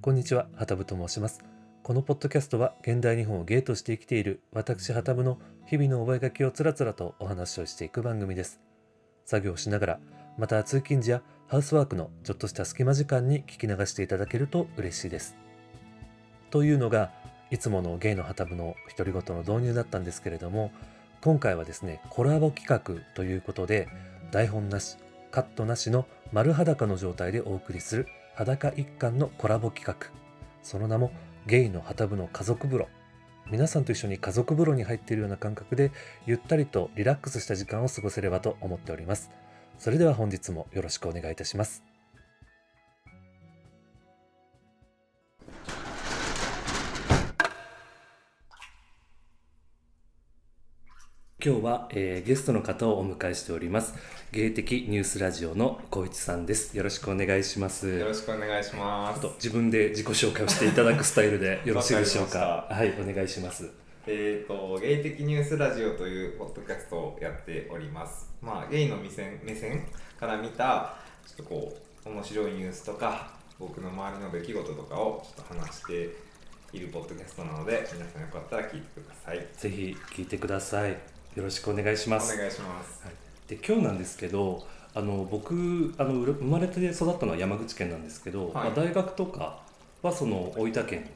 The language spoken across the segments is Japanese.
こんにちは、はたぶと申します。このポッドキャストは現代日本をゲイとして生きている私はたぶの日々の覚書きをつらつらとお話をしていく番組です。作業をしながら、また通勤時やハウスワークのちょっとした隙間時間に聞き流していただけると嬉しいです。というのが、いつものゲイのはたぶの独り言の導入だったんですけれども、今回はですね、コラボ企画ということで、台本なし、カットなしの丸裸の状態でお送りする裸一貫のコラボ企画。その名もゲイの旗部の家族風呂。皆さんと一緒に家族風呂に入っているような感覚でゆったりとリラックスした時間を過ごせればと思っております。それでは本日もよろしくお願いいたします。今日は、えーゲストの方をお迎えしております。芸的ニュースラジオの小一さんです。よろしくお願いします。よろしくお願いします。と自分で自己紹介をしていただくスタイルで よろしいでしょうか？はいお願いします。えっ、と、ゲイ的ニュースラジオというポッドキャストをやっております。まあ、ゲイの目線目線から見た、ちょっとこう、面白いニュースとか、僕の周りの出来事とかをちょっと話しているポッドキャストなので、皆さんよかったら聞いてください。ぜひ聞いてくださいよろしくお願いしおます願いします。はいで今日なんですけどあの僕あの生まれて育ったのは山口県なんですけど、はいまあ、大学とかはその大分県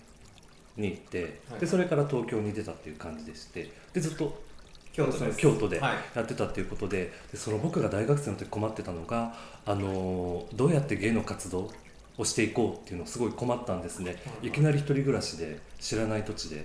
に行って、はいでそれから東京に出たっていう感じでしてでずっと京都です。京都ではい。やってたっていうことででその僕が大学生の時困ってたのがあのどうやって芸の活動をしていこうっていうのをすごい困ったんですね、はいいきなり一人暮らしで知らない土地で、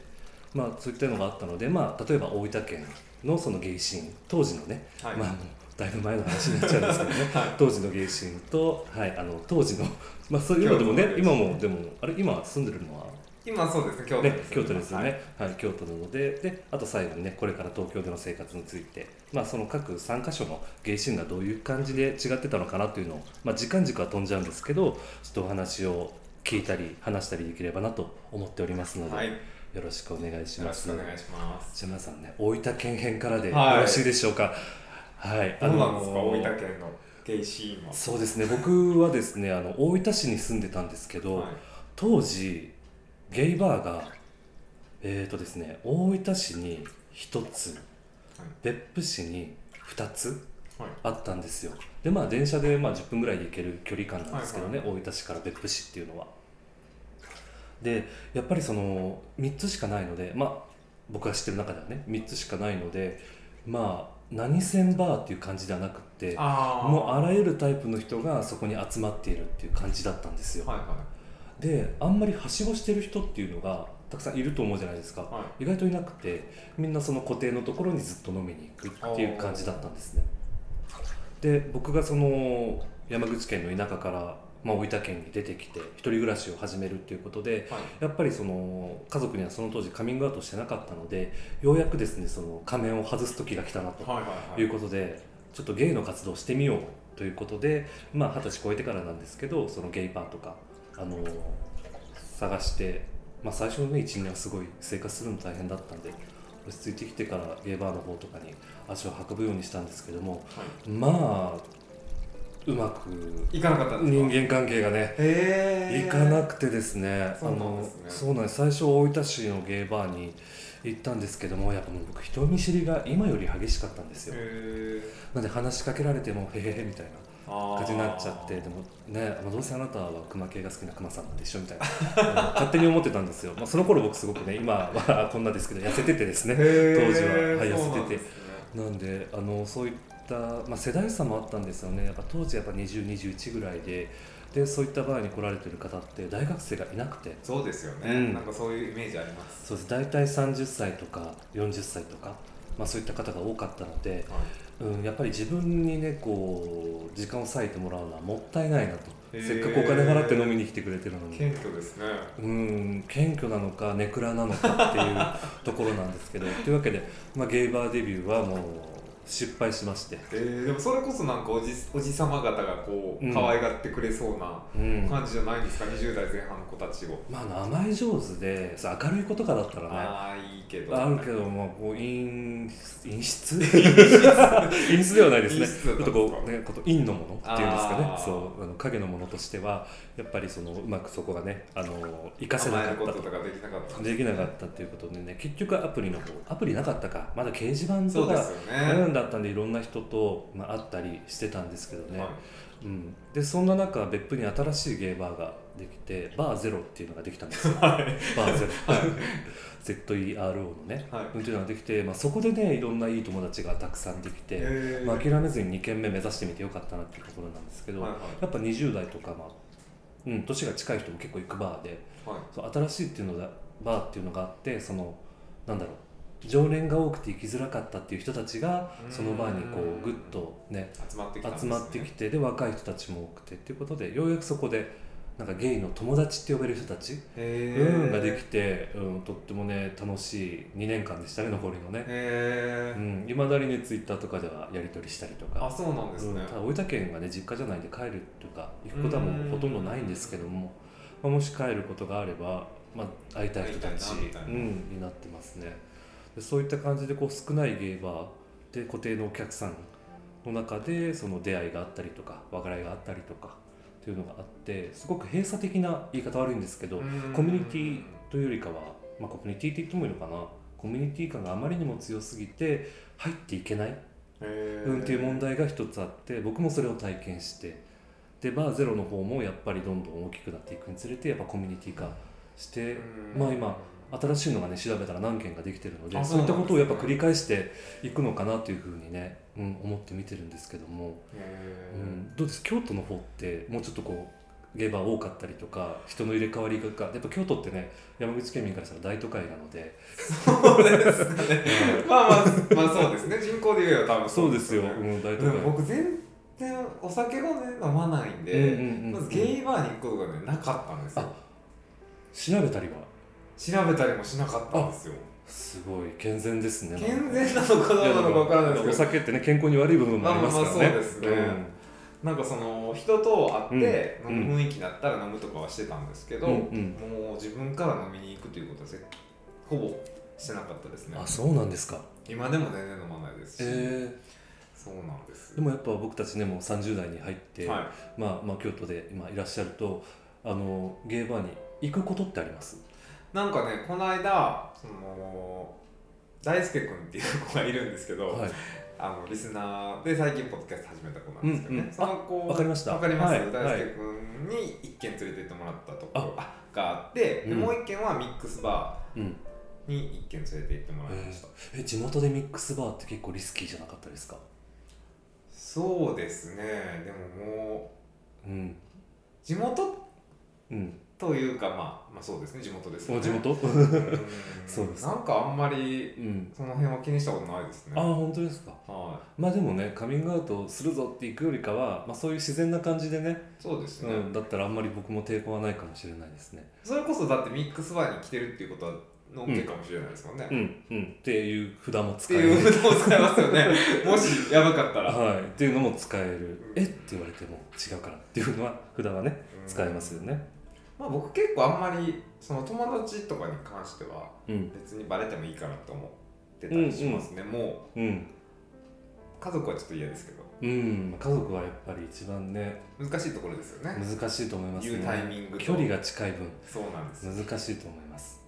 まあ、そういったのがあったので、まあ、例えば大分県のその芸神当時のね、はい。まあだいぶ前の話になっちゃうんですけどね。はい。当時の芸神と、はい、あの当時の、まあ、そういうのでもね今もでもあれ今住んでるのは？今そうですね、京都ねです、京都ですよね、はいはい京都なので。であと最後にねこれから東京での生活について、まあ、その各3箇所の芸神がどういう感じで違ってたのかなというのを、まあ、時間軸は飛んじゃうんですけどちょっとお話を聞いたり話したりできればなと思っておりますので、はい。よよろしくお願いしろます。しくお願いします。じゃあ皆さんね大分県編からでよはいろしいでしょうか？はい、どうなんですか、あのー大分県のゲイシーンは。そうですね僕はですねあの大分市に住んでたんですけど、はい当時ゲイバーがえーとですね大分市に1つ別府市に2つはい。あったんですよでまあ電車でまあ10分ぐらいで行ける距離感なんですけどね、はい大分市から別府市っていうのはでやっぱりその3つしかないのでまあ僕が知ってる中ではね3つしかないのでまあ何線バーっていう感じではなくってああ。もうあらゆるタイプの人がそこに集まっているっていう感じだったんですよ、はいはであんまりはしごしてる人っていうのがたくさんいると思うじゃないですか、い。はい。意外といなくてみんなその固定のところにずっと飲みに行くっていう感じだったんですねで僕がその山口県の田舎から、まあ、大分県に出てきて一人暮らしを始めるっていうことではい。やっぱりその家族にはその当時カミングアウトしてなかったのでようやくですねその仮面を外す時が来たなとはいはいはい。いうことでちょっとゲイの活動をしてみようということでまあ二十歳超えてからなんですけどそのゲイバーとかあの探して、まあ、最初のね1年はすごい生活するの大変だったんで落ち着いてきてからゲイバーの方とかに足を運ぶようにしたんですけどもはいまあうまく行かなかった人間関係がねへ行かなくてですねそうなんですね。あのそうなんです。最初大分市のゲイバーに行ったんですけどもやっぱもう僕人見知りが今より激しかったんですよ。へなんで話しかけられてもへへへみたいなー感じになっちゃってでもね、まあ、どうせあなたはクマ系が好きなクマさんなんでしょみたいな。勝手に思ってたんですよ、まあ、その頃僕すごくね今はこんなですけど痩せててですね当時は。はい痩せてて。なんですね。なんであのそういった、まあ、世代差もあったんですよね。やっぱ当時やっぱ2021ぐらいで。でそういったバーに来られてる方って大学生がいなくて。そうですよね、うん。なんかそういうイメージあります。そうです。大体30歳とか40歳とか、まあ、そういった方が多かったので、うん、やっぱり自分にねこう時間を割いてもらうのはもったいないなと。せっかくお金払って飲みに来てくれてるのに。謙虚ですね。うん謙虚なのかネクラなのかっていうところなんですけど。というわけで、まあ、ゲイバーデビューはもう失敗しまして、えー、でもそれこそなんかおじおじさま方がこう、うん。可愛がってくれそうなうん。感じじゃないですか？20代前半の子たちを。まあ、あの甘え上手でさ明るい子とかだったらね。ああいいけど。あるけどまあこう陰陰湿陰湿ではないですね。ちょっとこうねこと陰のものっていうんですかね。そうあの影のものとしてはやっぱりそのうまくそこがねあの活かせなかったこととかできなかったんできなかったっていうことでね結局アプリの方アプリなかったか。まだ掲示板とかそうですよね、うんだったんでいろんな人と、まあ、会ったりしてたんですけどね、はい。うん、でそんな中別府に新しいゲーバーができてバーゼロっていうのができたんですよ。はい。バーゼロ。ZERO のね、はい。うんっていうのができて、まあ、そこでねいろんないい友達がたくさんできて、まあ、諦めずに2軒目目指してみてよかったなっていうところなんですけど、はい。はいやっぱ20代とか、まあうん、年が近い人も結構行くバーではい。そう新しいっていうのがバーっていうのがあってそのなんだろう常連が多くて行きづらかったっていう人たちがうん。そのバーにこうグッとね集まってきてきてで若い人たちも多くてっていうことでようやくそこでなんかゲイの友達って呼べる人たち、へうん、ができてて、うん、とってもね楽しい2年間でしたね残りのね。へえうん、いまだにねツイッターとかではやり取りしたりとか。あそうなんですね。うん、ただ大分県がね実家じゃないんで帰るとか行くことはもうほとんどないんですけども、まあ、もし帰ることがあれば、まあ、会いたい人たちうん、になってますね。でそういった感じでこう少ないゲーバーで固定のお客さんの中でその出会いがあったりとか別れがあったりとかっていうのがあってすごく閉鎖的な言い方悪いんですけど、コミュニティというよりかは、まあ、コミュニティって言ってもいいのかな？コミュニティ感があまりにも強すぎて入っていけないうん、っていう問題が一つあって僕もそれを体験してでバーゼロの方もやっぱりどんどん大きくなっていくにつれてやっぱコミュニティ化してまあ今新しいのがね調べたら何件かできてるのであそういったことをやっぱ繰り返していくのかなというふうにね、うん、思って見てるんですけども、へうん、どうです京都の方ってもうちょっとこうゲーバー多かったりとか人の入れ替わりがやっぱ京都ってね山口県民からしたら大都会なので。そうですかねまあまあまあそうですね。人口で言えば多分そうですよ、ね。うん、大都会。僕全然お酒をね飲まないんで、うんうんうんうん。まずゲイバーに行くことがねなかったんですよ。調べたりは？調べたりもしなかったんですよ。すごい。健全ですね。健全なのかどうなのか分からないですけど。お酒ってね健康に悪い部分もありますからね、まあまあそうですね。なんかその人と会ってうん。飲む雰囲気になったら飲むとかはしてたんですけど、うんうんもう自分から飲みに行くということはぜほぼしてなかったですね。あそうなんですか。今でも全然飲まないですし、え。そうなんですー、でもやっぱ僕たちねもう30代に入って、はまあ、まあ京都で今いらっしゃるとあのゲーバーに行くことってあります？い、なんかねこの間その大輔君っていう子がいるんですけど、はい。あのリスナーで最近ポッドキャスト始めた子なんですけどね、うんうん。その子わかりました。わかります、はい大輔君に一軒連れて行ってもらったところあがあって、でうん。もう一軒はミックスバうん。ーに一軒連れて行ってもらいました、え地元でミックスバーって結構リスキーじゃなかったですか？そうですね。でももううん。地元？うんというかまあまあそうですね。地元ですよね。お地元？うん。そうです。なんかあんまりうん。その辺は気にしたことないですね。ああ本当ですか。はまあでもねカミングアウトするぞって行くよりかは、まあ、そういう自然な感じでね、いそうですね、うん、だったらあんまり僕も抵抗はないかもしれないですね。それこそだってミックスバーに来てるっていうことはの OK かもしれないですもんね、うんうん。っていう札もって使える。いうのも使えますよね。もしやばかったら、はい、っていうのも使える、え？って言われても違うからっていうのは札はね使えますよねまあ僕結構あんまりその友達とかに関してはうん。別にバレてもいいかなと思ってたりしますね、もうん。う家族はちょっと嫌ですけど。うん。家族はやっぱり一番ね難しいところですよね。難しいと思いますね。言うタイミングと。距離が近い分。そうなんです。難しいと思います。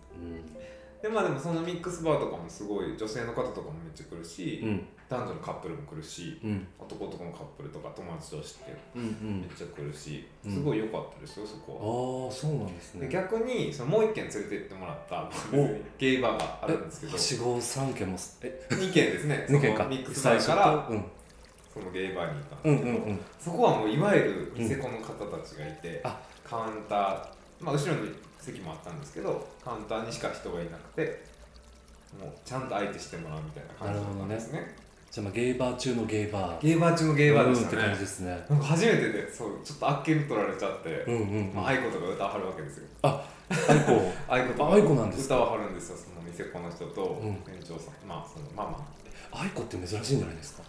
でまあでもそのミックスバーとかもすごい女性の方とかもめっちゃ来るし、うん男女のカップルも来るしうん。男男のカップルとか友達同士ってうんうん。めっちゃ来るし、うん。すごい良かったですよそこは。ああそうなんですね。で逆にそのもう一軒連れて行ってもらったゲイバーがあるんですけど。軒もすえ2軒ですね。そ二軒か。のミックスバーからうん。そのゲイバーに行ったんうんですけど、うんうんそこはもういわゆる店子の方たちがいて、あカウンター、まあ、後ろに席もあったんですけどカウンターにしか人がいなくてもうちゃんと相手してもらうみたいな感じだったんですねじゃあまあゲイバー中のゲイバー。ゲイバー中のゲイバーでしたね。うんって感じですね。なんか初めてでそうちょっとあっけに取られちゃって、うんうんうん。まあ、愛子とか歌わはるわけですよ。あアイ なんですか？歌わはるんですよその店子の人とうん。店長さん、まあそのまあま aiko って珍しいんじゃないですか？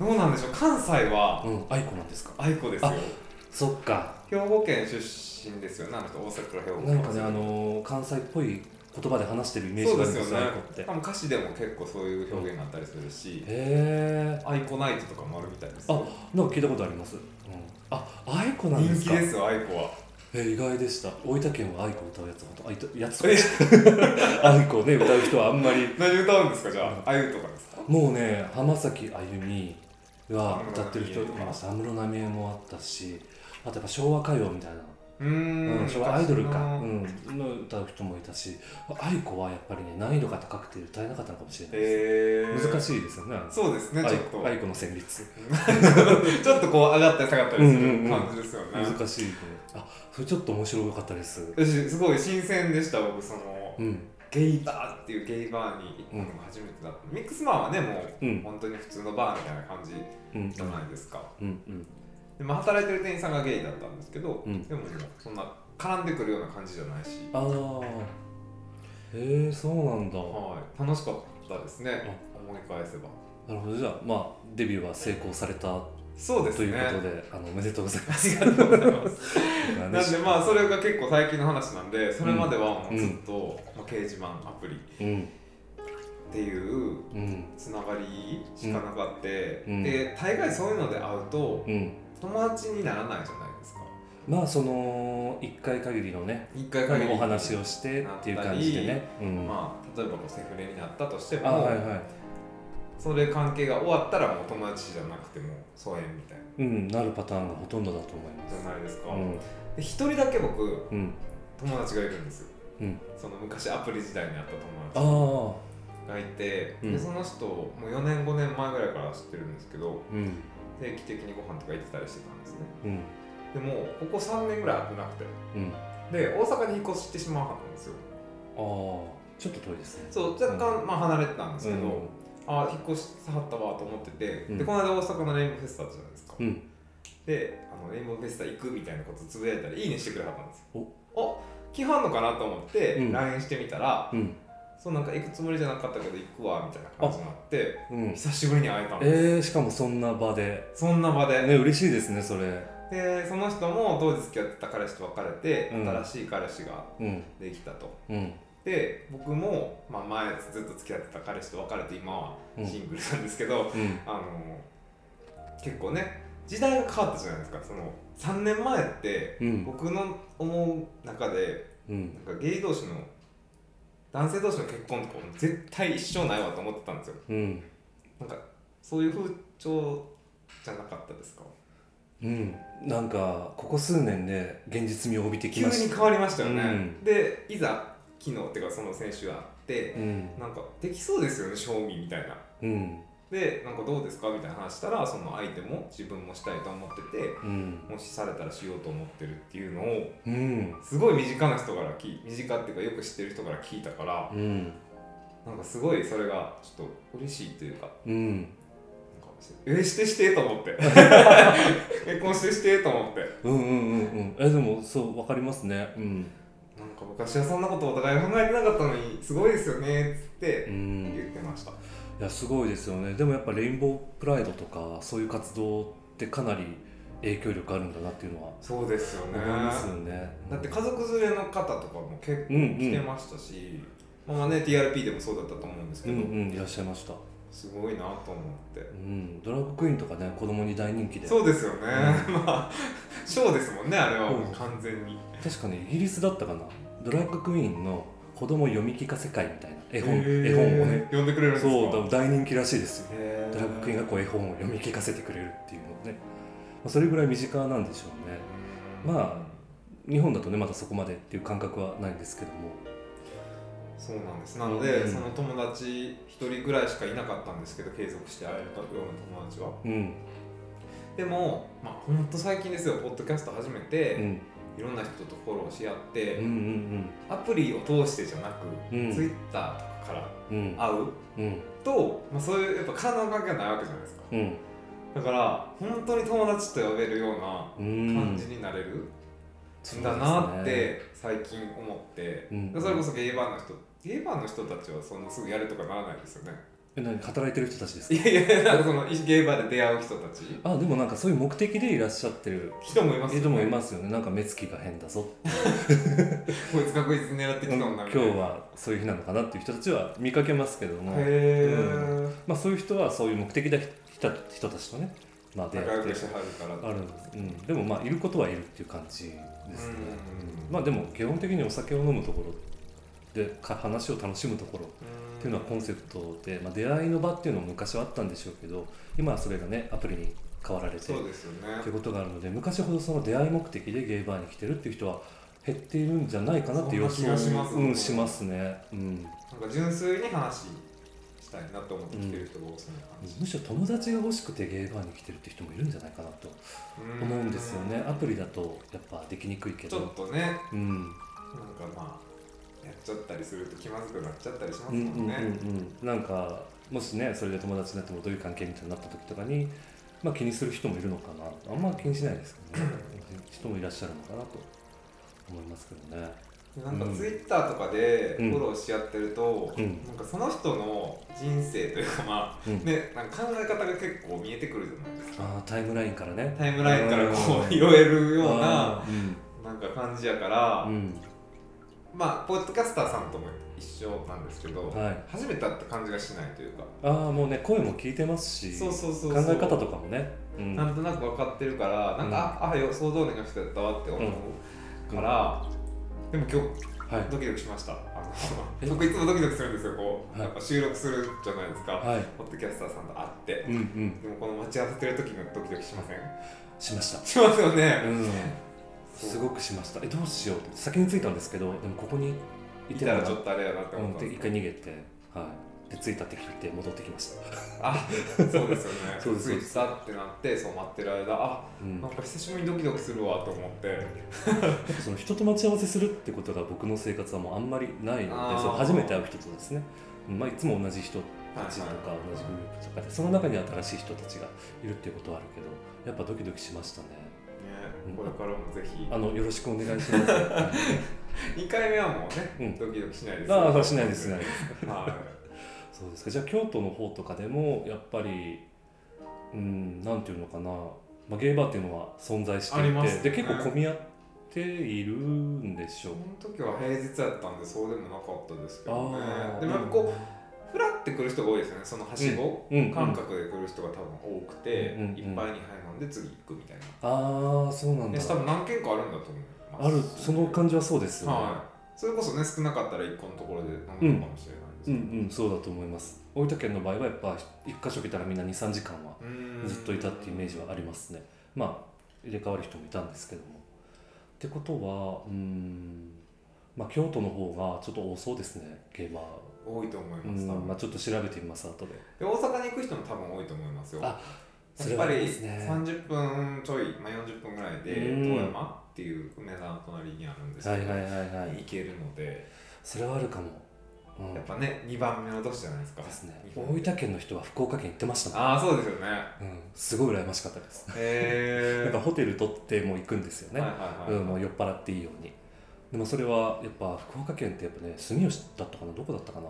あどうなんでしょう？関西はうん aiko なんですか？愛子ですよ。あそっか。兵庫県出身ですよ。ねあの人大阪から兵庫なんかねあのー関西っぽい言葉で話してるイメージがあるんですよね。多分歌詞でも結構そういう表現があったりするしへえ aiko ナイトとかもあるみたいです。あよなんか聞いたことあります、うん、あ愛子なんですか？人気ですよ aiko は。えー意外でした。大分県は愛子歌うやつほんとあいたやつ。とか愛子ね歌う人はあんまり。何歌うんですかじゃあ？あゆとかですか？もうね浜崎あゆみが歌ってる人いま安室奈美恵もあったしあとやっぱ昭和歌謡みたいな、うーん。うん、昭和アイドルか、昔うん、の歌う人もいたし愛子はやっぱりね難易度が高くて歌えなかったのかもしれないです、へー。難しいですよねそうですねちょっ愛と。子愛子の旋律。ちょっとこう上がったり下がったりすうんうんうん。る感じですよね、難しいねあそれちょっと面白かったです。私すごい新鮮でした僕そのうん。ゲイバーっていうゲイバーに行ったのが初めてだった、ミックスバーはねもう、うん。本当に普通のバーみたいな感じうんじゃないですか、うん。うんでまあ、働いてる店員さんがゲイだったんですけど、うん。でももうそんな絡んでくるような感じじゃないし、ああへえそうなんだ。はい、楽しかったですね。思い返せば。なるほど。じゃあまあデビューは成功されたそうですね。ということであのおめでとうございます。ありがとうございます。ななんでまあそれが結構最近の話なんでそれまではもううん。ずっと、まあ、掲示板アプリうん。っていううん。つながりしかなかって、うん。で大概そういうので会うとうん友達にならないじゃないですか。まあその1回限りのね一回限り。お話をしてっていう感じでね。うん。まあ例えばセフレになったとしても、あはいはい。それ関係が終わったらもう友達じゃなくても疎遠みたいな。うんなるパターンがほとんどだと思いまじすゃないですか、うん。で一人だけ僕うん。友達がいるんですよ。うん。その昔アプリ時代に会ったあ友あ達がいて、うん。でその人もう4年5年前ぐらいから知ってるんですけどうん定期的にご飯とか行ってたりしてたんですね。うん。でもここ3年ぐらい会ってなくて。うん。で大阪に引っ越してしまうはったんですよ。ああちょっと遠いですね。そう若干、まあ離れてたんですけど、うん。ああ引っ越してはったわと思ってて、うん。でこの間大阪のレインボーフェスタじゃないですか、うん。であのレインボーフェスタ行くみたいなことつぶやいたらいいねしてくれはったんですお。お来はんのかなと思って、うん。LINE してみたら、うんそうなんか行くつもりじゃなかったけど行くわみたいな感じになってうん。久しぶりに会えたんです、えー、しかもそんな場で。そんな場で、ね嬉しいですねそれ。でその人も当時付き合ってた彼氏と別れて、うん。新しい彼氏がうん。できたと。うん。で僕も、まあ、前ずっと付き合ってた彼氏と別れて今はうん。シングルなんですけど、うん。あの結構ね時代が変わったじゃないですか。その3年前ってうん。僕の思う中でうん。なんかゲイ同士の男性同士の結婚とかも絶対一生ないわと思ってたんですよ。うん。なんかそういう風潮じゃなかったですか？うん。なんかここ数年で現実味を帯びてきました。急に変わりましたよね、うん。でいざ昨日っていうかその選手があってうん。なんかできそうですよね賞味みたいな。うんでなんかどうですか？みたいな話したらその相手も自分もしたいと思っててうん。もしされたらしようと思ってるっていうのをうん。すごい身近な人から聞い身近っていうかよく知ってる人から聞いたからうん。なんかすごいそれがちょっと嬉しいというかうん。なんかえしてしてと思って。結婚してしてと思って。うんうんうんうん。えでもそうわかりますね。うん。なんか昔はそんなことお互い考えてなかったのにすごいですよねっつってうん。言ってました、いやすごいですよね。でもやっぱレインボープライドとかそういう活動ってかなり影響力あるんだなっていうのはそうですよね。思いますよね。だって家族連れの方とかも結構うんうん。来てましたし、まあまあね TRP でもそうだったと思うんですけど、うんうんいらっしゃいました。すごいなと思って。うん。ドラッグクイーンとかね子供に大人気で。そうですよね、まあショーですもんねあれは。もううん。完全に。確かねイギリスだったかな。ドラッグクイーンの子供読み聞かせ会みたいな絵本絵本をね。呼んでくれるんですか？そうだ大人気らしいですよ。ドラッグクイーンがこう絵本を読み聞かせてくれるっていうのね、まあ、それぐらい身近なんでしょうね。まあ日本だとねまだそこまでっていう感覚はないんですけども。そうなんです。なので、うん。その友達一人ぐらいしかいなかったんですけど継続して会えるような友達は。うん。でもまあほんと最近ですよ。ポッドキャスト始めて、うんいろんな人とフォローし合って、うんうんアプリを通してじゃなく、うん。ツイッターとかからうんうん。会ううん。と、まあ、そういうやっぱ体の関係がないわけじゃないですか。うん。だから本当に友達と呼べるようなうん。感じになれるんだなって最近思って、それこそゲイバーの人ゲイバーの人たちはそんなすぐやるとかならないですよねえ何働いてる人たちですか？いやいやなんかそのゲーバーで出会う人たち？あでもなんかそういう目的でいらっしゃってる。人もいますよね。人もいますよね。なんか目つきが変だぞ こいつ確実に狙ってきた今んだみ日たいな。はそういう日なのかなっていう人たちは見かけますけども、へえ、まあ、そういう人はそういう目的で来た人たちとね、まあ、出仲会って良くしてはるからあるんです、うん、でもまあいることはいるっていう感じですね、うん。まあでも基本的にお酒を飲むところでか話を楽しむところ。っていうのはコンセプトで、まあ、出会いの場っていうのも昔はあったんでしょうけど今はそれがねアプリに変わられてそうですよね。ということがあるので昔ほどその出会い目的でゲイバーに来てるっていう人は減っているんじゃないかなっていう予想しますうん、しますね、うん、なんか純粋に話したいなと思って来てる人が多そうな感じ、むしろ友達が欲しくてゲイバーに来てるって人もいるんじゃないかなと思うんですよね。アプリだとやっぱできにくいけちょっどとね。うん。なんかまあやっちゃったりすると気まずくなっちゃったりしますうんうんうんうん。なんかもしねそれで友達になってもどういう関係みたいになった時とかに、まあ、気にする人もいるのかな。あんま気にしないですけどね。人もいらっしゃるのかなと。思いますけどね。なんかツイッターとかでうん。フォローし合ってると、うん。なんかその人の人生というかまあ、うん。ねなんか考え方が結構見えてくるじゃないですか。あータイムラインからね。タイムラインからこう拾えるようなうん。なんか感じやから、うんまあポッドキャスターさんとも一緒なんですけど、はい。初めて会った感じがしないというか、ああもうね声も聞いてますしそうそうそう考え方とかもね、うん。なんとなく分かってるからなんか、ああよ想像力の人やったわって思うから、でも今日はい。ドキドキしました。僕いつもドキドキするんですよこう、はい。やっぱ収録するじゃないですか、はい。ポッドキャスターさんと会って、うんうん。でもこの待ち合わせてる時のドキドキしません？しました。しますよね、うんすごくしました。えどうしようって。先に着いたんですけどでもここにいいたらちょっとあれやなって思ったんです回逃げてはい。で着いたって聞いて戻ってきました。あそうですよね。そうです。着いたってなってそう待ってる間あうん。なんか久しぶりにドキドキするわと思って。その人と待ち合わせするってことが僕の生活はもうあんまりないのでそう初めて会う人とですね、うんまあ、いつも同じ人たちとか同じグループとかでその中に新しい人たちがいるっていうことはあるけどやっぱドキドキしましたねこれからもぜひ。あのよろしくお願いします。2回目はもうね、うん。ドキドキしないですああそうしないです。しない。ですはそうですか。じゃあ京都の方とかでもやっぱりうんなんていうのかな、まあ、ゲイバーっていうのは存在していて、ありますね。で結構混み合っているんでしょう。その時は平日やったんでそうでもなかったですけどね。あーでもやっぱこうふらってくる人が多いですよね。そのはしごうん。うん。感覚で来る人が多分多くて、うんうんうん。いっぱいに杯飲んで次行くみたいな。ああそうなんだ。で多分何軒かあるんだと思います。あるその感じはそうですよね、はい。それこそね少なかったら1個のところで飲むのかもしれないですうんうんそうだと思います。大分県の場合はやっぱ一箇所来たらみんな23時間はずっといたっていうイメージはありますね。まあ入れ替わる人もいたんですけども。ってことはうんまあ京都の方がちょっと多そうですねゲーマー多いと思います、うんまあ、ちょっと調べてみます後で。で大阪に行く人も多分多いと思いますよ。あやっぱりはありますね。30分ちょい、まあ、40分ぐらいでうん。遠山っていう梅田の隣にあるんですけど、はいはいはいはい。行けるので。それはあるかも、うん、やっぱね2番目の都市じゃないですか。ですね。大分県の人は福岡県行ってましたねああそうですよね。うん、すごい羨ましかったです。へえ なんかホテル取ってもう行くんですよね、はいはいはい、うん、もう酔っ払っていいように。でもそれはやっぱ福岡県ってやっぱね住吉だったかな？どこだったかな？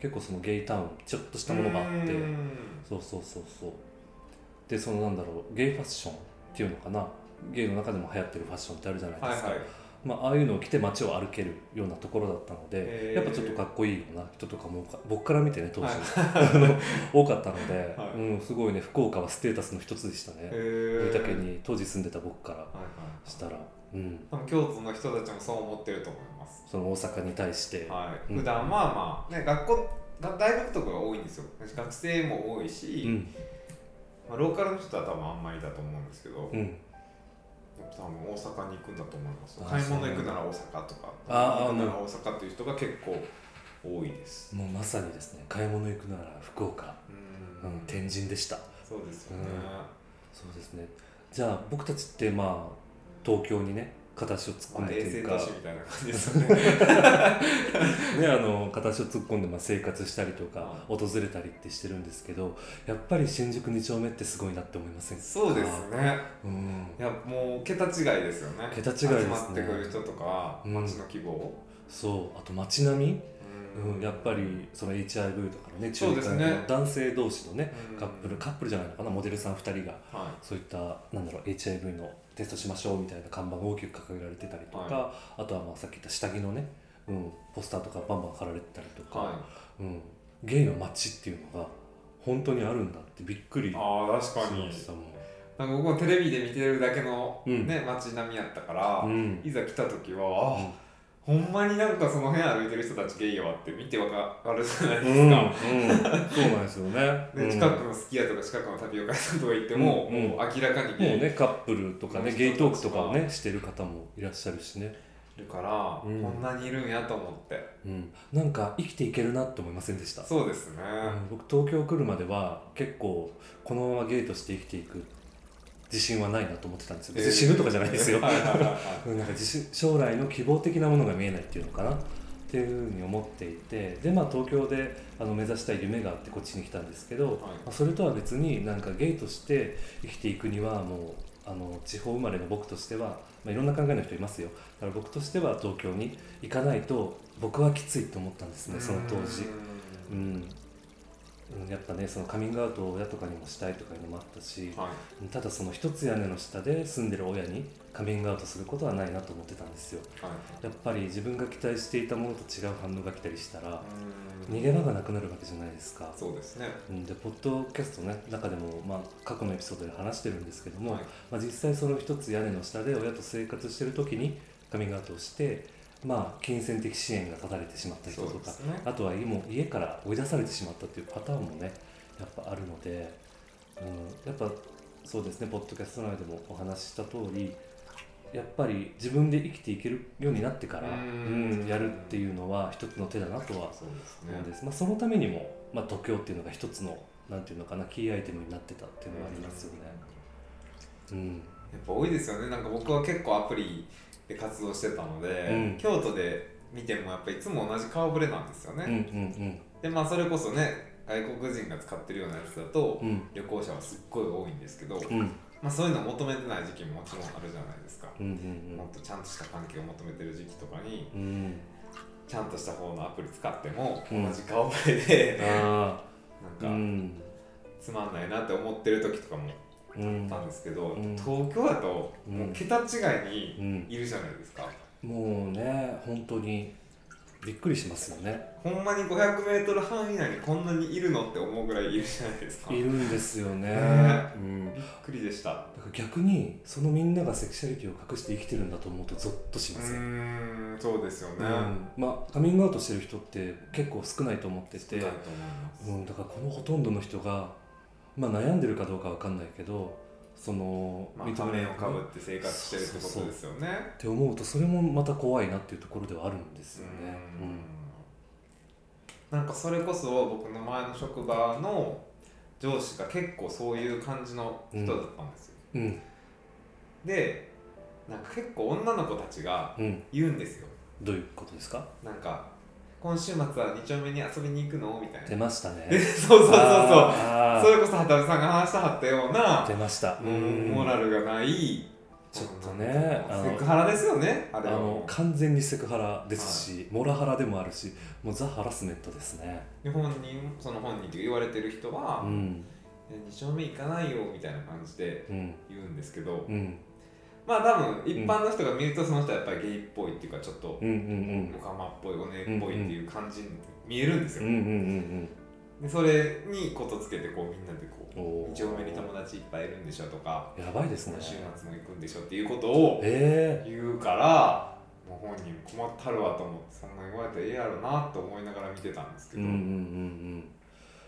結構そのゲイタウンちょっとしたものがあって。うん。そうそうそうそうでそのなんだろうゲイファッションっていうのかな？ゲイの中でも流行ってるファッションってあるじゃないですか、はいはい。まあ、ああいうのを着て街を歩けるようなところだったのでやっぱちょっとかっこいいような人とかも僕から見てね当時、はい。多かったので、はい。うん、すごいね福岡はステータスの一つでしたね。へ大分県に当時住んでた僕からはいはい。したら、うん、多分京都の人たちもそう思ってると思います。その大阪に対して、はい、うん。普段はまあね学校が大学とかが多いんですよ。学生も多いし、うんまあ、ローカルの人は多分あんまりだと思うんですけど、うん、多分大阪に行くんだと思います。あ買い物行くなら大阪とか。あー行くなら大阪っていう人が結構多いです。もうまさにですね。買い物行くなら福岡、うん。うん、天神でした。そうですよね、そうですね。じゃあ僕たちってまあ東京にね形を突っ込んでというか、都市みたいな感じですよね。ね、あの形を突っ込んでまあ生活したりとか訪れたりってしてるんですけどやっぱり新宿2丁目ってすごいなって思いませんか？そうですね。うん。いやもう桁違いですよね。桁違いですね。集まってくる人とかうん。街の規模、そう。あと街並み、うん。うん、やっぱりその HIV とかのね中間の男性同士のねうん。カップルカップルじゃないのかな？モデルさん2人が。はそういったなんだろう HIV のテストしましょうみたいな看板が大きく掲げられてたりとか、はあとはまあさっき言った下着のね、うん、ポスターとかバンバン貼られてたりとか、い。はうん、ゲイの街っていうのが本当にあるんだってびっくりいしましたもん。なんか僕もテレビで見てるだけのうん。ね街並みやったからうん。いざ来た時はあほんまになんかその辺歩いてる人たちゲイやわって見てわかるじゃないうん、ですか、うん、そうなんですよね。でうん。近くのすき家とか近くのタピオカ屋さんとか行っても、もう明らかにもうねカップルとかねうんゲイトークとかをねしてる方もいらっしゃるしね、いるから、うん。こんなにいるんやと思って。うん、なんか生きていけるなって思いませんでした、そうですね、うん。僕東京来るまでは結構このままゲイとして生きていく自信はないなと思ってたんですよ。別に死ぬとかじゃないですよ、なんか自信将来の希望的なものが見えないっていうのかなっていうふうに思っていてでまあ東京であの目指したい夢があってこっちに来たんですけど、まあそれとは別になんかゲイとして生きていくにはもうあの地方生まれの僕としては、まあ、いろんな考えの人いますよ。だから僕としては東京に行かないと僕はきついと思ったんですねその当時。うん、やっぱねそのカミングアウトを親とかにもしたいとかいうのもあったし、はい。ただその一つ屋根の下で住んでる親にカミングアウトすることはないなと思ってたんですよ。はい。やっぱり自分が期待していたものと違う反応が来たりしたらうん。逃げ場がなくなるわけじゃないですか。そうですね。うんでポッドキャストね中でも、まあ、過去のエピソードで話してるんですけども、はい。まあ、実際その一つ屋根の下で親と生活してる時にカミングアウトをして、まあ、金銭的支援が断たれてしまった人とか、ね。あとはもう家から追い出されてしまったっていうパターンもねやっぱあるので、うん、やっぱそうですねポッドキャスト内でもお話しした通りやっぱり自分で生きていけるようになってから、ううんんやるっていうのは一つの手だなとは思うんねです。まあ、そのためにも、まあ、度胸っていうのが一つのなんていうのかなキーアイテムになってたっていうのはありますよね。うん。やっぱ多いですよね。なんか僕は結構アプリで活動してたので、うん。京都で見てもやっぱいつも同じ顔ぶれなんですよね、うんうんでまあそれこそね外国人が使ってるようなやつだと、うん。旅行者はすっごい多いんですけど、うん。うんまあ、そういうの求めてない時期ももちろんあるじゃないですか、うんうんもっとちゃんとした関係を求めてる時期とかにうん。うんちゃんとした方のアプリ使ってもうん。同じ顔ぶれで、なんかうん。つまんないなって思ってる時とかもったんですけど、うん。東京だとうん。もう桁違いにうんいるじゃないですか、もうね本当にびっくりしますよね。ほんまに 500m 範囲内にこんなにいるのって思うぐらいいるじゃないですか。いるんですよね。ね。うん、びっくりでした。だから逆にそのみんながセクシャリティを隠して生きてるんだと思うとゾッとしうますよ、ーんそうですよね、うん。まあカミングアウトしてる人って結構少ないと思ってて。うん、だからこのほとんどの人が、まあ、悩んでるかどうかわかんないけどそのまあ、仮面をかぶって生活してるってことですよね。って思うとそれもまた怖いなっていうところではあるんですよね。うん。なんかそれこそ僕の前の職場の上司が結構そういう感じの人だったんですよ、うん。うん。でなんか結構女の子たちがうん、言うんですよ。どういうことですか？なんか今週末は2丁目に遊びに行くの？みたいな。出ましたね。で そうそうそうそう。それこそ畑さんが話したはったような。出ました。モラルがない。ちょっとねセクハラですよねああれは。完全にセクハラですし、モラハラでもあるしもうザ・ハラスメントですね。う本人その本人と言われてる人はう、ん。いや二丁目行かないよみたいな感じでうん。言うんですけど、うんまあ多分一般の人が見るとその人はやっぱりゲイっぽいっていうかちょっとオカマっぽいお姉っぽいっていう感じに見えるんですよ、でそれにことつけてこうみんなでこううんお二丁目に友達いっぱいいるんでしょとかやばいですね。今週末も行くんでしょっていうことをえ言うからもう本人困ったるわと思ってそんな言われたらええやろなと思いながら見てたんですけど、えうんうんうんうん。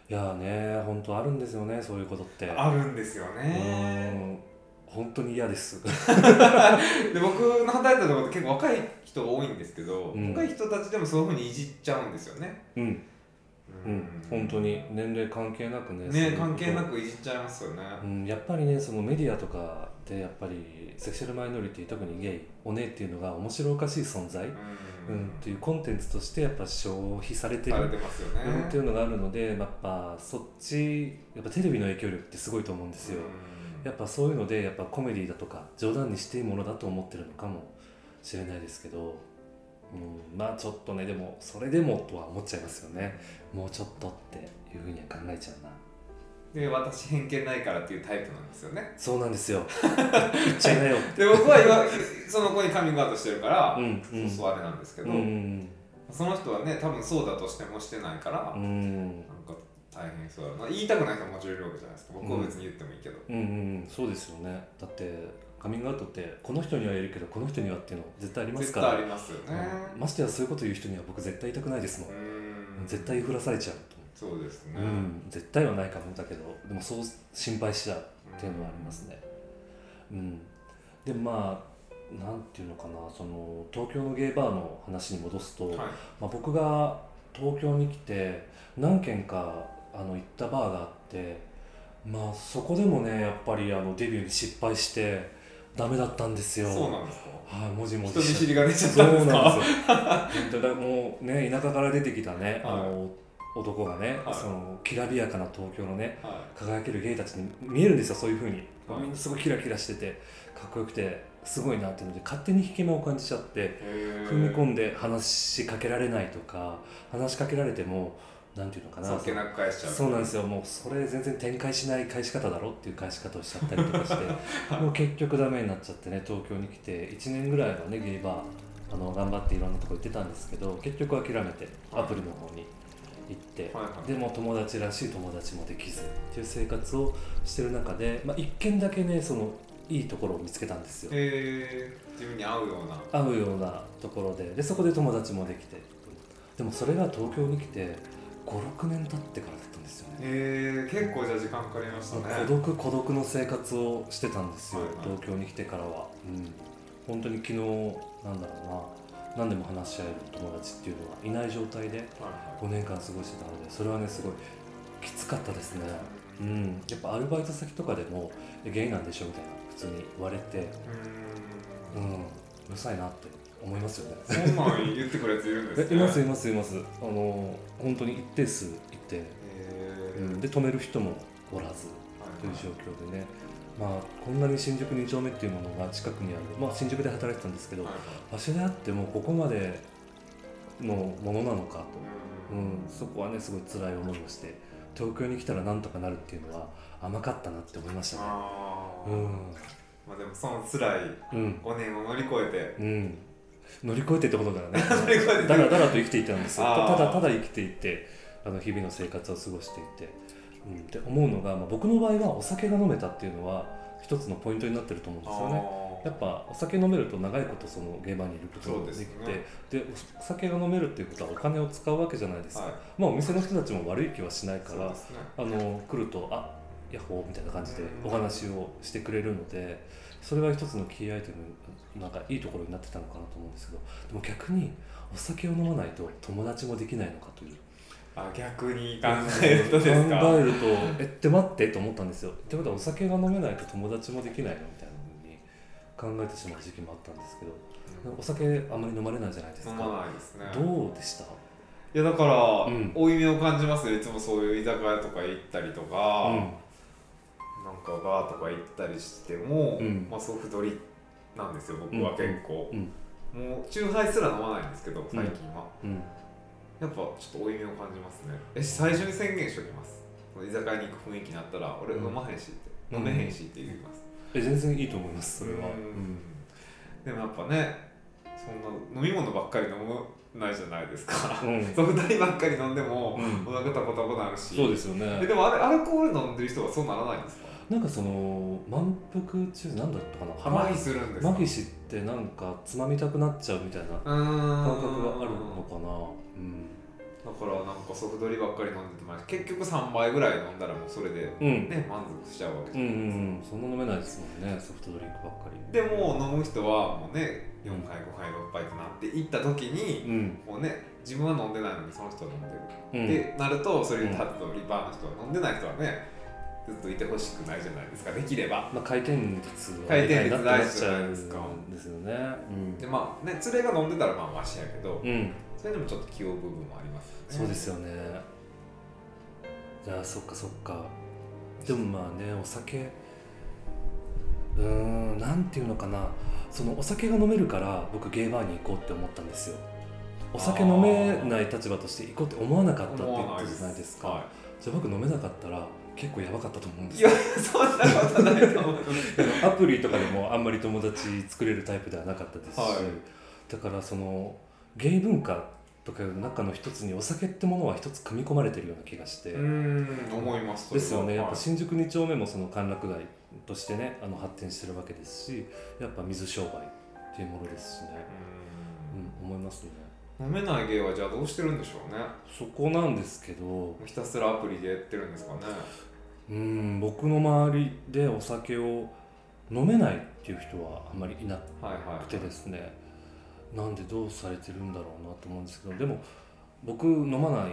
いやーね本当あるんですよねそういうことって。あるんですよね。うん本当に嫌です。で僕の働いてたところって結構若い人が多いんですけど、うん。若い人たちでもそういうふうにいじっちゃうんですよね。うん。ううん。本当に。年齢関係なくねね関係なくいじっちゃいますよね、うん、やっぱりねそのメディアとかでやっぱりセクシャルマイノリティ特にゲイおねっていうのが面白おかしい存在、ううんんっていうコンテンツとしてやっぱ消費されてるてますよね、うんっていうのがあるのでやっぱそっちやっぱテレビの影響力ってすごいと思うんですよ、やっぱそういうのでやっぱコメディだとか冗談にしていいものだと思ってるのかもしれないですけどうん、まあちょっとねでもそれでもとは思っちゃいますよね。もうちょっとっていうふうには考えちゃうな。で私偏見ないからっていうタイプなんですよね。そうなんですよ。言っちゃいなよで僕は今その子にカミングアウトしてるから、うんうん。そうそうあれなんですけど、うん。その人はね多分そうだとしてもしてないから、うん大変そうだな。言いたくない人ももちろんいるわけじゃないですか。僕は別に言ってもいいけど、うんうんそうですよね。だってカミングアウトってこの人には言えるけどこの人にはっていうの絶対あります絶対からありますよね。うん。ましてやそういうこと言う人には僕絶対言いたくないですもん、うん。絶対振らされちゃうとそうですね、うん、絶対はないかもだけどでもそう心配しちゃうっていうのはありますね。うん。でまあなんていうのかな。その東京のゲイバーの話に戻すと、はい。まあ、僕が東京に来て何軒かあの行ったバーがあってまあそこでもねやっぱりあのデビューに失敗してダメだったんですよ。そうなんですか？はい、もじもじ人見知りが出ちゃっそうたんですか？なんですよ。本当だもうね田舎から出てきたね、あはい。の男がね、はい。そのきらびやかな東京のねは輝けるゲイたちに見えるんですよそういうふうに、はい。みんなすごいキラキラしててかっこよくてすごいなっていうので勝手に引け目を感じちゃって踏み込んんで話しかけられないとか話しかけられてもなんていうのかな。そっけなく返しちゃう。そうなんですよ。もうそれ全然展開しない返し方だろっていう返し方をしちゃったりとかして。もう結局ダメになっちゃってね東京に来て1年ぐらいはねゲイバーあの頑張っていろんなとこ行ってたんですけど結局諦めてアプリの方に行って、はいはい。でも友達らしい友達もできずっていう生活をしてる中で、まあ、一軒だけねそのいいところを見つけたんですよ。へえ自分に合うような。合うようなところで。でそこで友達もできて。でもそれが東京に来て56年経ってからだったんですよね。へえ結構じゃあ時間かかりましたね。孤独孤独の生活をしてたんですよ、はい。はい東京に来てからは、うん、本当に昨日なんだろうな何でも話し合える友達っていうのはいない状態ではい5年間過ごしてたのでそれはねすごいきつかったですね。うん。やっぱアルバイト先とかでも「えゲイなんでしょ?」みたいな普通に言われて。うーん。うん。うるさいなって思いますよね。そんなん言ってくるやついるんですね。えいますいますいます。あの本当に一定数いて、うん、で止める人もおらずという状況でね、まあ、こんなに新宿2丁目っていうものが近くにある、まあ、新宿で働いてたんですけど、はい場所であってもここまでのものなのかと、ううん。ん、そこはねすごい辛い思いをして東京に来たらなんとかなるっていうのは甘かったなって思いましたね。うん。まあでもその辛いうん。5年を乗り越えてうん、乗り越えてってことだよね。乗り越えてだらだらと生きていたんですただただ生きていてあの日々の生活を過ごしていて、うん、って思うのが、まあ、僕の場合はお酒が飲めたっていうのは一つのポイントになってると思うんですよね。あやっぱお酒飲めると長いことその現場にいることができてですで,、お酒が飲めるっていうことはお金を使うわけじゃないです。か、はい。まあお店の人たちも悪い気はしないからね。あの来ると「あヤッホー」みたいな感じでうんお話をしてくれるのでそれが一つのキーアイテムなんかいいところになってたのかなと思うんですけどでも逆にお酒を飲まないと友達もできないのかという。あ逆に。考えるとですか。考えると。えって待ってと思ったんですよ。ってことはお酒が飲めないと友達もできないのみたいなふうに考えてしまう時期もあったんですけどお酒あまり飲まれないじゃないですか。飲まないですね。どうでした？いやだから、うん。負い目を感じますよ。いつもそういう居酒屋とか行ったりとか、うんなんかバーとか行ったりしても、うん。まあソフトリなんですよ僕は結構、うん。もうチューハイすら飲まないんですけど最近は、うん。やっぱちょっと負い目を感じますね。え最初に宣言しておきます？居酒屋に行く雰囲気になったら俺うん飲まへんしって、うん。飲めへんしって言います、え全然いいと思いますそれは。うん。でもやっぱねそんな飲み物ばっかり飲むないじゃないですか、うん、うん。ソフトリばっかり飲んでも、うん。お腹タコタコなるし。そうですよね。えでもあれアルコール飲んでる人はそうならないんですか？なんかその満腹中なんだったかな？麻痺するんですか？麻痺してなんかつまみたくなっちゃうみたいな感覚があるのかな？うん。だからなんかソフトリばっかり飲んでてま結局3杯ぐらい飲んだらもうそれでうん。ね満足しちゃうわけじゃないですか、んうんそんな飲めないですもんねソフトドリンクばっかり。でも飲む人はもうね4杯5杯6杯となっていった時に、うん。もうね自分は飲んでないのにその人は飲んでる、うん。ってなるとそれに立つとリバーの人は飲んでない人はねずっといてほしくないじゃないですかできれば。まあ回転率は回転率大事じゃないですか。んですよね。でまあね連れが飲んでたらまあマシやけど、うん、うん、それでもちょっと気負う部分もありますよね。そうですよね。じゃあそっかそっか。でもまあねお酒うーんなんていうのかな。そのお酒が飲めるから僕ゲーバーに行こうって思ったんですよ。お酒飲めない立場として行こうって思わなかったって言ったじゃないですか。はじゃあ僕飲めなかったら結構やばかったと思うんでい、いやそんなことないと思う。アプリとかでもあんまり友達作れるタイプではなかったですし、はい。だからそのゲイ文化とかの中の一つにお酒ってものは一つ組み込まれてるような気がして、思いますですよね。やっぱはい新宿2丁目もその歓楽街としてねあの発展してるわけですしやっぱ水商売っていうものですしね、ううん、思いますね飲めない芸はじゃあどうしてるんでしょうね。そこなんですけど。ひたすらアプリでやってるんですかね。うん僕の周りでお酒を飲めないっていう人はあんまりいなはいはいくてですねなんでどうされてるんだろうなと思うんですけどでも僕飲まない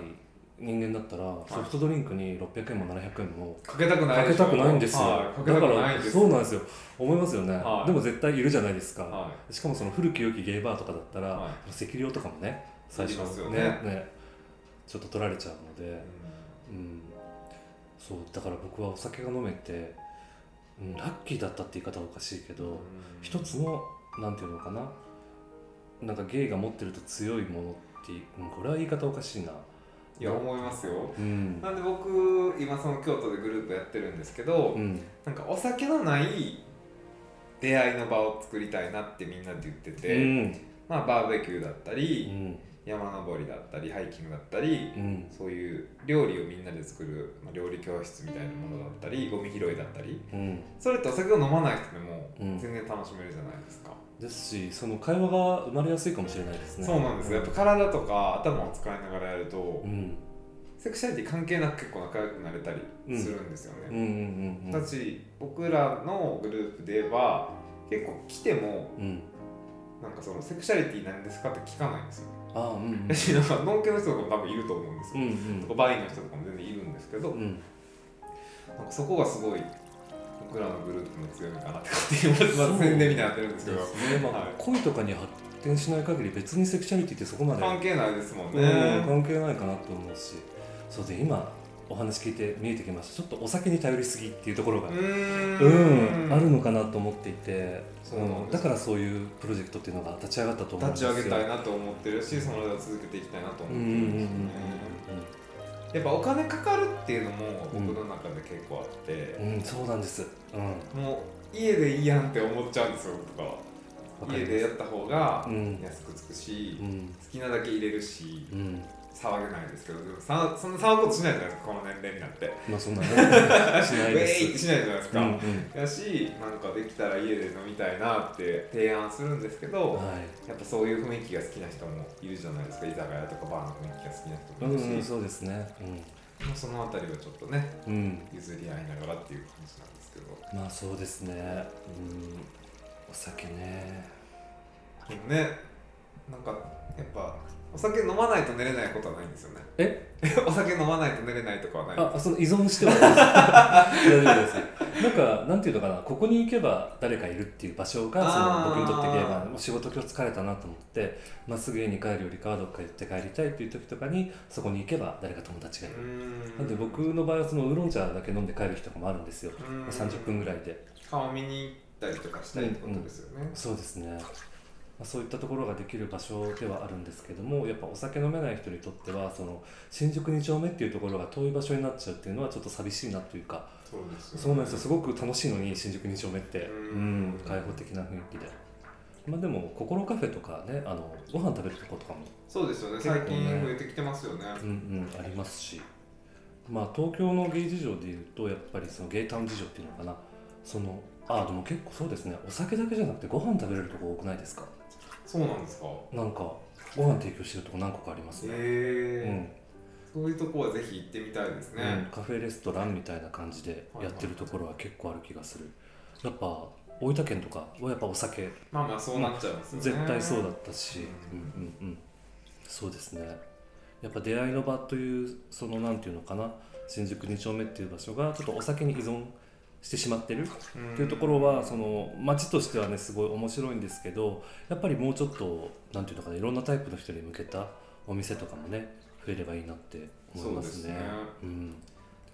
人間だったらソフトドリンクに600円も700円もかけたくないかけたくないんですよ、はい、かけただからそうなんですよ。思いますよね、はい。でも絶対いるじゃないですか、はしかもその古き良きゲイバーとかだったら、は赤量とかもね最初ね。ねねちょっと取られちゃうのでい、うん、そうだから僕はお酒が飲めて、うん、ラッキーだったって言い方はおかしいけど、一つのなんていうのかななんかゲイが持ってると強いものっていう、うん、これは言い方おかしいな、いや思いますよ。うん。なんで僕今その京都でグループやってるんですけど、うん。なんかお酒のない出会いの場を作りたいなってみんなで言ってうて、ん。まあバーベキューだったうり、ん。山登りだったりハイキングだったり、うん。そういう料理をみんなで作る、まあ、料理教室みたいなものだったりゴミ拾いだったりうん。それってお酒を飲まない人でもうん。全然楽しめるじゃないですか、ですしその会話が生まれやすいかもしれないですね。そうなんですよ。やっぱ体とか頭を使いながらやると、うん。セクシャリティ関係なく結構仲良くなれたりするんですよね、うん。うん。うん。うん。たち僕らのグループで言えば結構来てもうん。なんかそのセクシャリティなんですかって聞かないんですよ、ああうんうん。だしなんかノンケの人とかも多分いると思うんですうんよ、うんとかバイの人とかも全然いるんですけど、うんなんかそこがすごい僕らのグループの強みかなって勝手にまず宣伝みたいになってるんです。けどですね、まあはい。恋とかに発展しない限り別にセクシャリティってそこまで関係ないですもんうんね、関係ないかなと思うし。そうで今お話聞いて見えてきました。ちょっとお酒に頼りすぎっていうところがううんあるのかなと思っていてそうだからそういうプロジェクトっていうのが立ち上がったと思うんですよ立ち上げたいなと思ってるしその間続けていきたいなと思ってうんうんうんるんです。よねやっぱお金かかるっていうのも僕の中で結構あって、うん、うん、そうなんです。うんもう家でいいやんって思っちゃうんですよとかわかります。家でやった方がうん。安くつくし、うん。好きなだけ入れるしうん騒げないですけどでもさそんな騒ぐことしないじゃないですかこの年齢になって。まあそんなね。しないウでェイってすしないじゃないですか、うんうん。やしなんかできたら家で飲みたいなって提案するんですけど、はい。やっぱそういう雰囲気が好きな人もいるじゃないですか。居酒屋とかバーの雰囲気が好きな人もいるし、うんうん、そうですね。まあそのあたりはちょっとねうん、うん、譲り合いながらっていう感じなんですけど。まあそうですね。うん。お酒ね。でもねなんかやっぱお酒飲まないと寝れないことはないんですよね。え？お酒飲まないと寝れないとかはないあその依存してはない。で す大丈夫です。なんかなんていうのかな。ここに行けば誰かいるっていう場所がその僕にとってゲーマーもう仕事今日疲れたなと思ってまっすぐ家に帰るよりかはどっか行って帰りたいっていう時とかにそこに行けば誰か友達がいる、ん。なんで僕の場合はそのウーロン茶だけ飲んで帰る日とかもあるんですよ、うん。30分ぐらいで。顔見に行ったりとかしたいってことですよね、そうですね、まあ、そういったところができる場所ではあるんですけどもやっぱお酒飲めない人にとってはその新宿2丁目っていうところが遠い場所になっちゃうっていうのはちょっと寂しいなというかそうですよね。そうなんですよ。すごく楽しいのに新宿2丁目って。ううんん開放的な雰囲気で。まあ、でも心カフェとかねあのご飯食べるとことかも、そうですよね。最近増えてきてますよね。うんうん、ありますし、まあ、東京のゲイ事情でいうとやっぱりそのゲイタウン事情っていうのかな。そのあでも結構そうですね。お酒だけじゃなくてご飯食べれるとこ多くないですか？そうなんですか？なんかご飯提供してるとこ何個かありますね、へえうん。そういうとこはぜひ行ってみたいですね、うん、カフェレストランみたいな感じでやってるところは結構ある気がする。やっぱ大分県とかはやっぱお酒まあまあそうなっちゃいますよね。絶対そうだったし、ううんんうんうん、そうですね。やっぱ出会いの場というそのなんていうのかな。新宿2丁目っていう場所がちょっとお酒に依存してしまってるっていうところはその街としてはねすごい面白いんですけどやっぱりもうちょっとなんていうのかないろんなタイプの人に向けたお店とかもね増えればいいなって思いますね。そうですね。うん。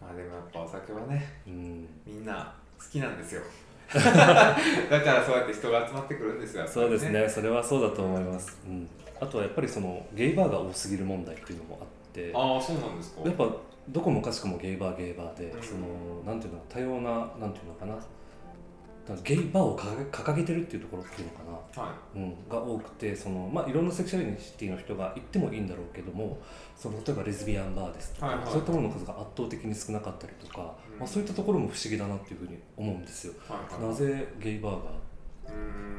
まあでもやっぱお酒はねうん、みんな好きなんですよ。だからそうやって人が集まってくるんですよ、やっぱりそうですね。それはそうだと思います。うん、あとはやっぱりそのゲイバーが多すぎる問題っていうのもあって。ああそうなんですか。やっぱどこもかしこもゲイバーゲイバーで、うん。そのなんていうの多様ななんていうのかな。ゲイバーを掲げてるっていうところっていうのかな。はうん、が多くてその、まあ、いろんなセクシャリティの人が行ってもいいんだろうけどもその例えばレズビアンバーですとか、はいはい。そういったものの数が圧倒的に少なかったりとか、うん。まあ、そういったところも不思議だなっていうふうに思うんですよ。いはいはい。なぜゲイバーが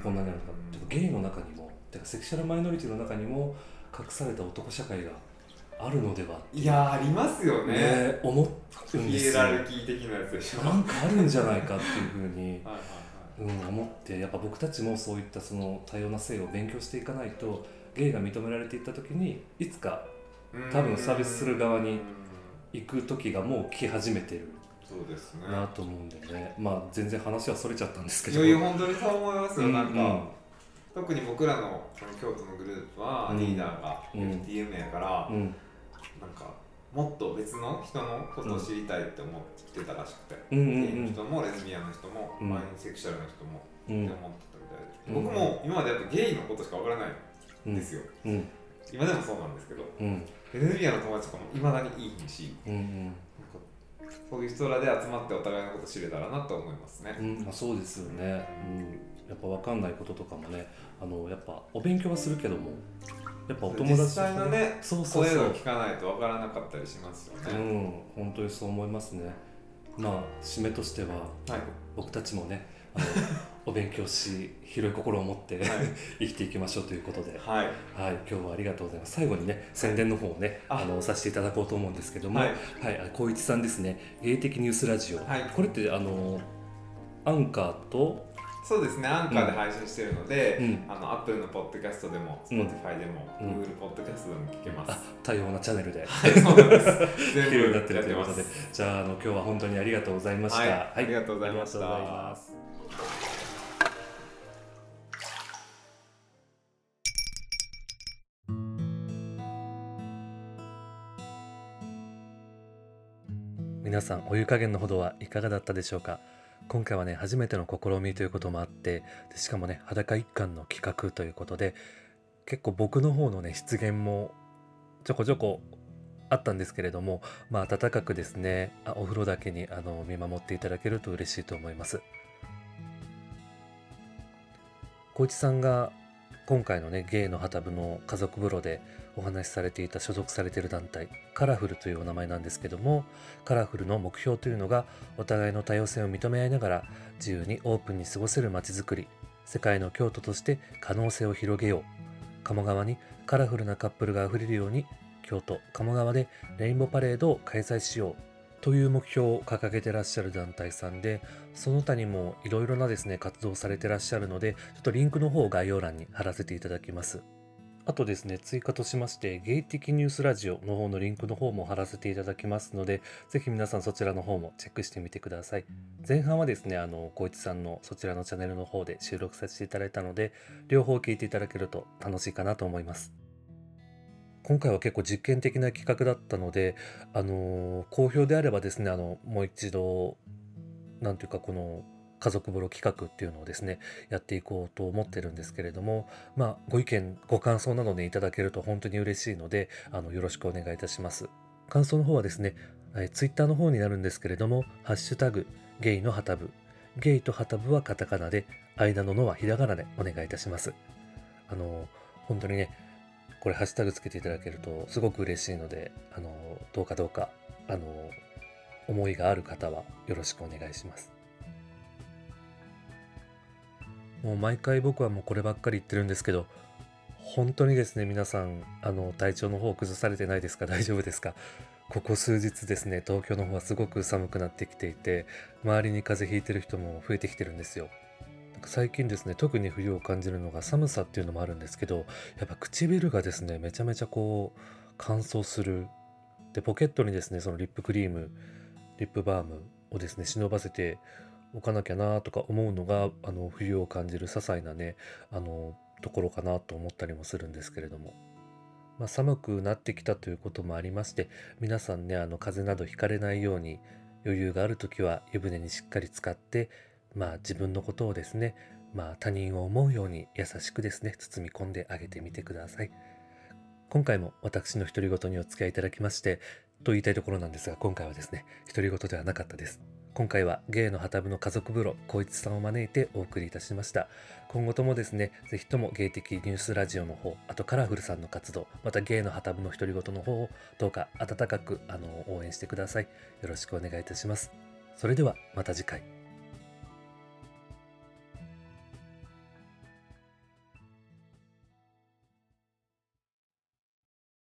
こんなにあるのか。ちょっとゲイの中にもてかセクシャルマイノリティの中にも隠された男社会があるのではっていやーありますよね。ね思うんですよ。ヒエラルキー的なやつでしょ。なんかあるんじゃないかっていうふうに、はいはいはい。うん、思って。やっぱ僕たちもそういったその多様な性を勉強していかないとゲイが認められていった時にいつか多分サービスする側にうん行く時がもう来始めてるそうですね。なと思うんでね。まあ全然話はそれちゃったんですけど。いや本当にそう思いますよ、なんか、うん。特に僕らのその京都のグループはうん。リーダーがうん。FTM やから、うんなんかもっと別の人のことを知りたいって思ってたらしくて、うんうんゲイの人もレズビアンの人も、うん。バイセクシャルの人もうん。って思ってたみたいで、うん。僕も今までやっぱゲイのことしかわからないうんんですよ、うん。今でもそうなんですけどうん。レズビアンの友達とかもいまだにいいしうんなんかそういう人らで集まってお互いのこと知れたらなと思いますね、うん。まあ、そうですよね、うん、やっぱ分かんないこととかもねあのやっぱお勉強はするけどもやっぱお友達実際のねそうそうそう。声を聞かないとわからなかったりしますようね、ん本当にそう思いますね。まあ締めとしてははい。僕たちもねあの お勉強し広い心を持って、はい。生きていきましょうということで、はい。はい、今日はありがとうございます。最後にね宣伝の方をねあ。あのさせていただこうと思うんですけどもははいい、あ光一さんですね。芸的ニュースラジオ、はい。これってあのアンカーと、そうですねアンカーで配信してるので、うん。あのアップルのポッドキャストでもうん。Spotify でも、うん Google ポッドキャストでも聞けます、あ多様なチャンネルで。はいそうなんです。全聞けるようになって部やってまるということで。す。じゃああの今日は本当にありがとうございました、はいありがとうございました。ありがとうございます皆さんお湯加減のほどはいかがだったでしょうか？今回はね初めての試みということもあってしかもね裸一貫の企画ということで結構僕の方のね出現もちょこちょこあったんですけれどもまあ温かくですねあお風呂だけにあの見守っていただけると嬉しいと思います。小市さんが今回のねゲイの旗部の家族風呂でお話しされていた所属されている団体カラフルというお名前なんですけどもカラフルの目標というのがお互いの多様性を認め合いながら自由にオープンに過ごせる街づくり世界の京都として可能性を広げよう。鴨川にカラフルなカップルがあふれるように京都鴨川でレインボーパレードを開催しよう。という目標を掲げてらっしゃる団体さんでその他にもいろいろなですね活動されてらっしゃるのでちょっとリンクの方を概要欄に貼らせていただきます。あとですね追加としましてゲイ的ニュースラジオの方のリンクの方も貼らせていただきますのでぜひ皆さんそちらの方もチェックしてみてください。前半はですねあの光一さんのそちらのチャンネルの方で収録させていただいたので両方聞いていただけると楽しいかなと思います。今回は結構実験的な企画だったので、あの好評であればですねあのもう一度なんていうかこの家族風呂企画っていうのをですねやっていこうと思ってるんですけれどもまあご意見ご感想などねいただけると本当に嬉しいのであのよろしくお願いいたします。感想の方はですねえツイッターの方になるんですけれども「ハッシュタグゲイの旗部」ゲイと旗部はカタカナで間ののはひらがなでお願いいたします。あの本当にねこれハッシュタグつけていただけるとすごく嬉しいのであのどうかどうかあの思いがある方はよろしくお願いします。もう毎回僕はもうこればっかり言ってるんですけど本当にですね皆さんあの体調の方崩されてないですか？大丈夫ですか？ここ数日ですね東京の方はすごく寒くなってきていて周りに風邪ひいてる人も増えてきてるんですよ。最近ですね特に冬を感じるのが寒さっていうのもあるんですけどやっぱ唇がですねめちゃめちゃこう乾燥する。でポケットにですねそのリップクリームリップバームをですね忍ばせておかなきゃなとか思うのがあの冬を感じる些細なねあのところかなと思ったりもするんですけれども、まあ、寒くなってきたということもありまして皆さんねあの風邪などひかれないように余裕がある時は湯船にしっかり使ってまあ自分のことをですねまあ他人を思うように優しくですね包み込んであげてみてください。今回も私の独り言にお付き合いいただきまして、と言いたいところなんですが、今回はですね、独り言ではなかったです。今回はゲイの旗部の家族風呂、光一さんを招いてお送りいたしました。今後ともですね、ぜひとも芸的ニュースラジオの方、あとカラフルさんの活動、またゲイの旗部の独り言の方をどうか温かくあの応援してください。よろしくお願いいたします。それではまた次回。